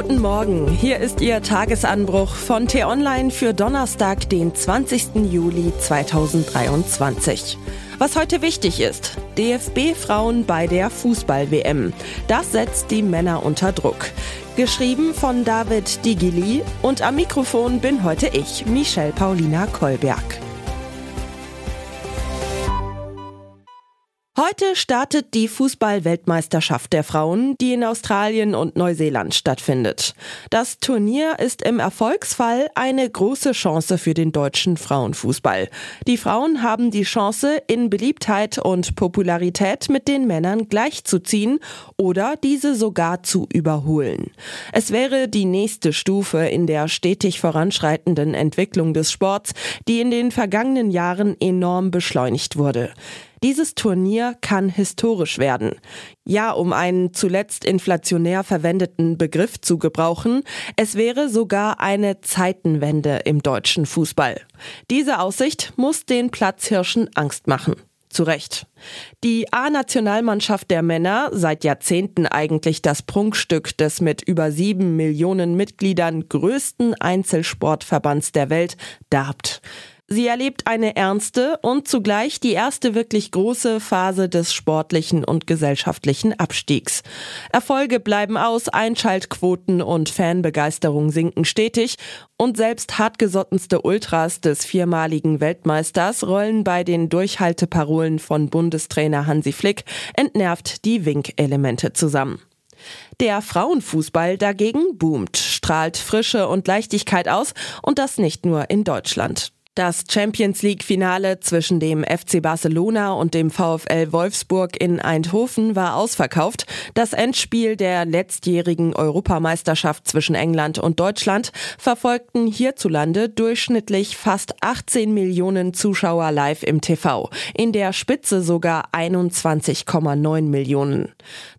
Guten Morgen, hier ist Ihr Tagesanbruch von T-Online für Donnerstag, den 20. Juli 2023. Was heute wichtig ist, DFB-Frauen bei der Fußball-WM. Das setzt die Männer unter Druck. Geschrieben von David Digili und am Mikrofon bin heute ich, Michelle Paulina Kolberg. Heute startet die Fußball-Weltmeisterschaft der Frauen, die in Australien und Neuseeland stattfindet. Das Turnier ist im Erfolgsfall eine große Chance für den deutschen Frauenfußball. Die Frauen haben die Chance, in Beliebtheit und Popularität mit den Männern gleichzuziehen oder diese sogar zu überholen. Es wäre die nächste Stufe in der stetig voranschreitenden Entwicklung des Sports, die in den vergangenen Jahren enorm beschleunigt wurde. Dieses Turnier kann historisch werden. Ja, um einen zuletzt inflationär verwendeten Begriff zu gebrauchen, es wäre sogar eine Zeitenwende im deutschen Fußball. Diese Aussicht muss den Platzhirschen Angst machen. Zu Recht. Die A-Nationalmannschaft der Männer, seit Jahrzehnten eigentlich das Prunkstück des mit über sieben Millionen Mitgliedern größten Einzelsportverbands der Welt, darbt. Sie erlebt eine ernste und zugleich die erste wirklich große Phase des sportlichen und gesellschaftlichen Abstiegs. Erfolge bleiben aus, Einschaltquoten und Fanbegeisterung sinken stetig und selbst hartgesottenste Ultras des viermaligen Weltmeisters rollen bei den Durchhalteparolen von Bundestrainer Hansi Flick entnervt die Winkelemente zusammen. Der Frauenfußball dagegen boomt, strahlt Frische und Leichtigkeit aus und das nicht nur in Deutschland. Das Champions League Finale zwischen dem FC Barcelona und dem VfL Wolfsburg in Eindhoven war ausverkauft. Das Endspiel der letztjährigen Europameisterschaft zwischen England und Deutschland verfolgten hierzulande durchschnittlich fast 18 Millionen Zuschauer live im TV. In der Spitze sogar 21,9 Millionen.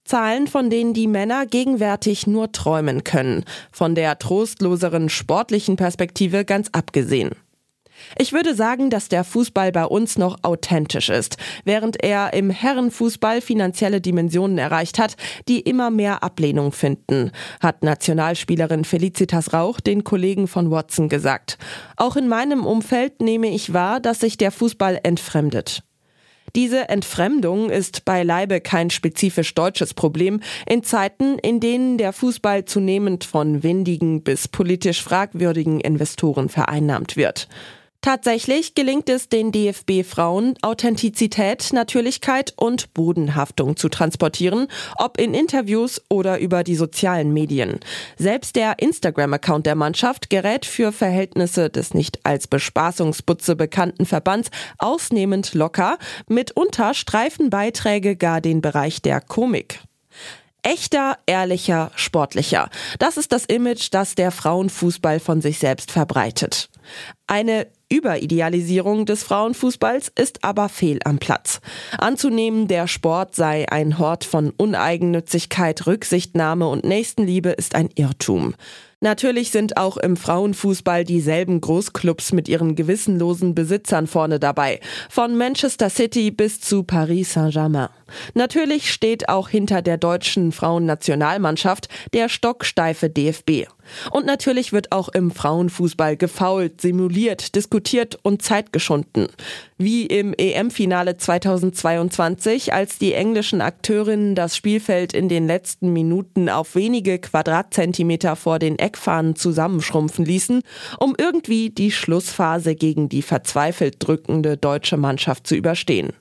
Zahlen, von denen die Männer gegenwärtig nur träumen können. Von der trostloseren sportlichen Perspektive ganz abgesehen. Ich würde sagen, dass der Fußball bei uns noch authentisch ist, während er im Herrenfußball finanzielle Dimensionen erreicht hat, die immer mehr Ablehnung finden, hat Nationalspielerin Felicitas Rauch den Kollegen von Watson gesagt. Auch in meinem Umfeld nehme ich wahr, dass sich der Fußball entfremdet. Diese Entfremdung ist beileibe kein spezifisch deutsches Problem. In Zeiten, in denen der Fußball zunehmend von windigen bis politisch fragwürdigen Investoren vereinnahmt wird. Tatsächlich gelingt es den DFB-Frauen, Authentizität, Natürlichkeit und Bodenhaftung zu transportieren, ob in Interviews oder über die sozialen Medien. Selbst der Instagram-Account der Mannschaft gerät für Verhältnisse des nicht als Bespaßungsbutze bekannten Verbands ausnehmend locker. Mitunter streifen Beiträge gar den Bereich der Komik. Echter, ehrlicher, sportlicher. Das ist das Image, das der Frauenfußball von sich selbst verbreitet. Eine Überidealisierung des Frauenfußballs ist aber fehl am Platz. Anzunehmen, der Sport sei ein Hort von Uneigennützigkeit, Rücksichtnahme und Nächstenliebe ist ein Irrtum. Natürlich sind auch im Frauenfußball dieselben Großclubs mit ihren gewissenlosen Besitzern vorne dabei. Von Manchester City bis zu Paris Saint-Germain. Natürlich steht auch hinter der deutschen Frauennationalmannschaft der stocksteife DFB. Und natürlich wird auch im Frauenfußball gefault, simuliert, diskutiert und Zeit geschunden. Wie im EM-Finale 2022, als die englischen Akteurinnen das Spielfeld in den letzten Minuten auf wenige Quadratzentimeter vor den Eckfahnen zusammenschrumpfen ließen, um irgendwie die Schlussphase gegen die verzweifelt drückende deutsche Mannschaft zu überstehen.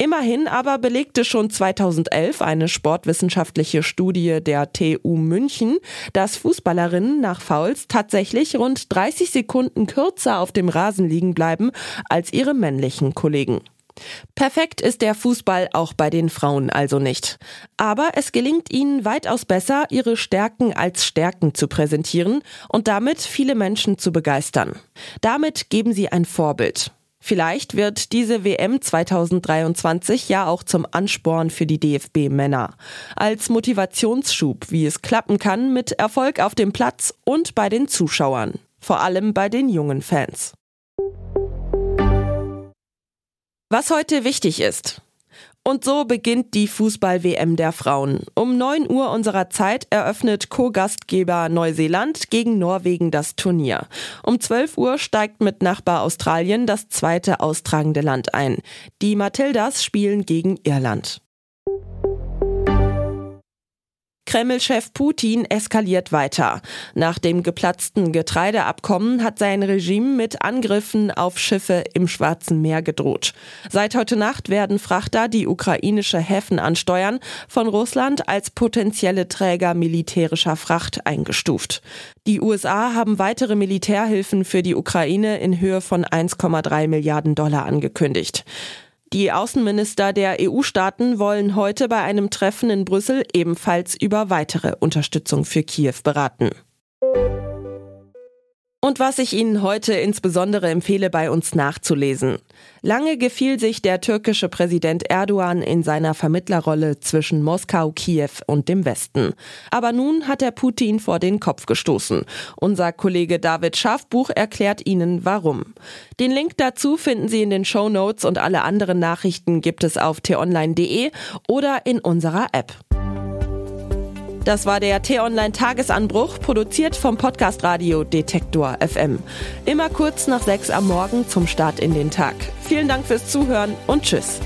Immerhin aber belegte schon 2011 eine sportwissenschaftliche Studie der TU München, dass Fußballerinnen nach Fouls tatsächlich rund 30 Sekunden kürzer auf dem Rasen liegen bleiben als ihre männlichen Kollegen. Perfekt ist der Fußball auch bei den Frauen also nicht. Aber es gelingt ihnen weitaus besser, ihre Stärken als Stärken zu präsentieren und damit viele Menschen zu begeistern. Damit geben sie ein Vorbild. Vielleicht wird diese WM 2023 ja auch zum Ansporn für die DFB-Männer. Als Motivationsschub, wie es klappen kann mit Erfolg auf dem Platz und bei den Zuschauern. Vor allem bei den jungen Fans. Was heute wichtig ist. Und so beginnt die Fußball-WM der Frauen. Um 9 Uhr unserer Zeit eröffnet Co-Gastgeber Neuseeland gegen Norwegen das Turnier. Um 12 Uhr steigt mit Nachbar Australien das zweite austragende Land ein. Die Matildas spielen gegen Irland. Kreml-Chef Putin eskaliert weiter. Nach dem geplatzten Getreideabkommen hat sein Regime mit Angriffen auf Schiffe im Schwarzen Meer gedroht. Seit heute Nacht werden Frachter, die ukrainische Häfen ansteuern, von Russland als potenzielle Träger militärischer Fracht eingestuft. Die USA haben weitere Militärhilfen für die Ukraine in Höhe von 1,3 Milliarden Dollar angekündigt. Die Außenminister der EU-Staaten wollen heute bei einem Treffen in Brüssel ebenfalls über weitere Unterstützung für Kiew beraten. Und was ich Ihnen heute insbesondere empfehle, bei uns nachzulesen. Lange gefiel sich der türkische Präsident Erdogan in seiner Vermittlerrolle zwischen Moskau, Kiew und dem Westen. Aber nun hat er Putin vor den Kopf gestoßen. Unser Kollege David Schafbuch erklärt Ihnen warum. Den Link dazu finden Sie in den Show Notes und alle anderen Nachrichten gibt es auf t-online.de oder in unserer App. Das war der T-Online Tagesanbruch, produziert vom Podcast Radio Detektor FM. Immer kurz nach sechs am Morgen zum Start in den Tag. Vielen Dank fürs Zuhören und Tschüss.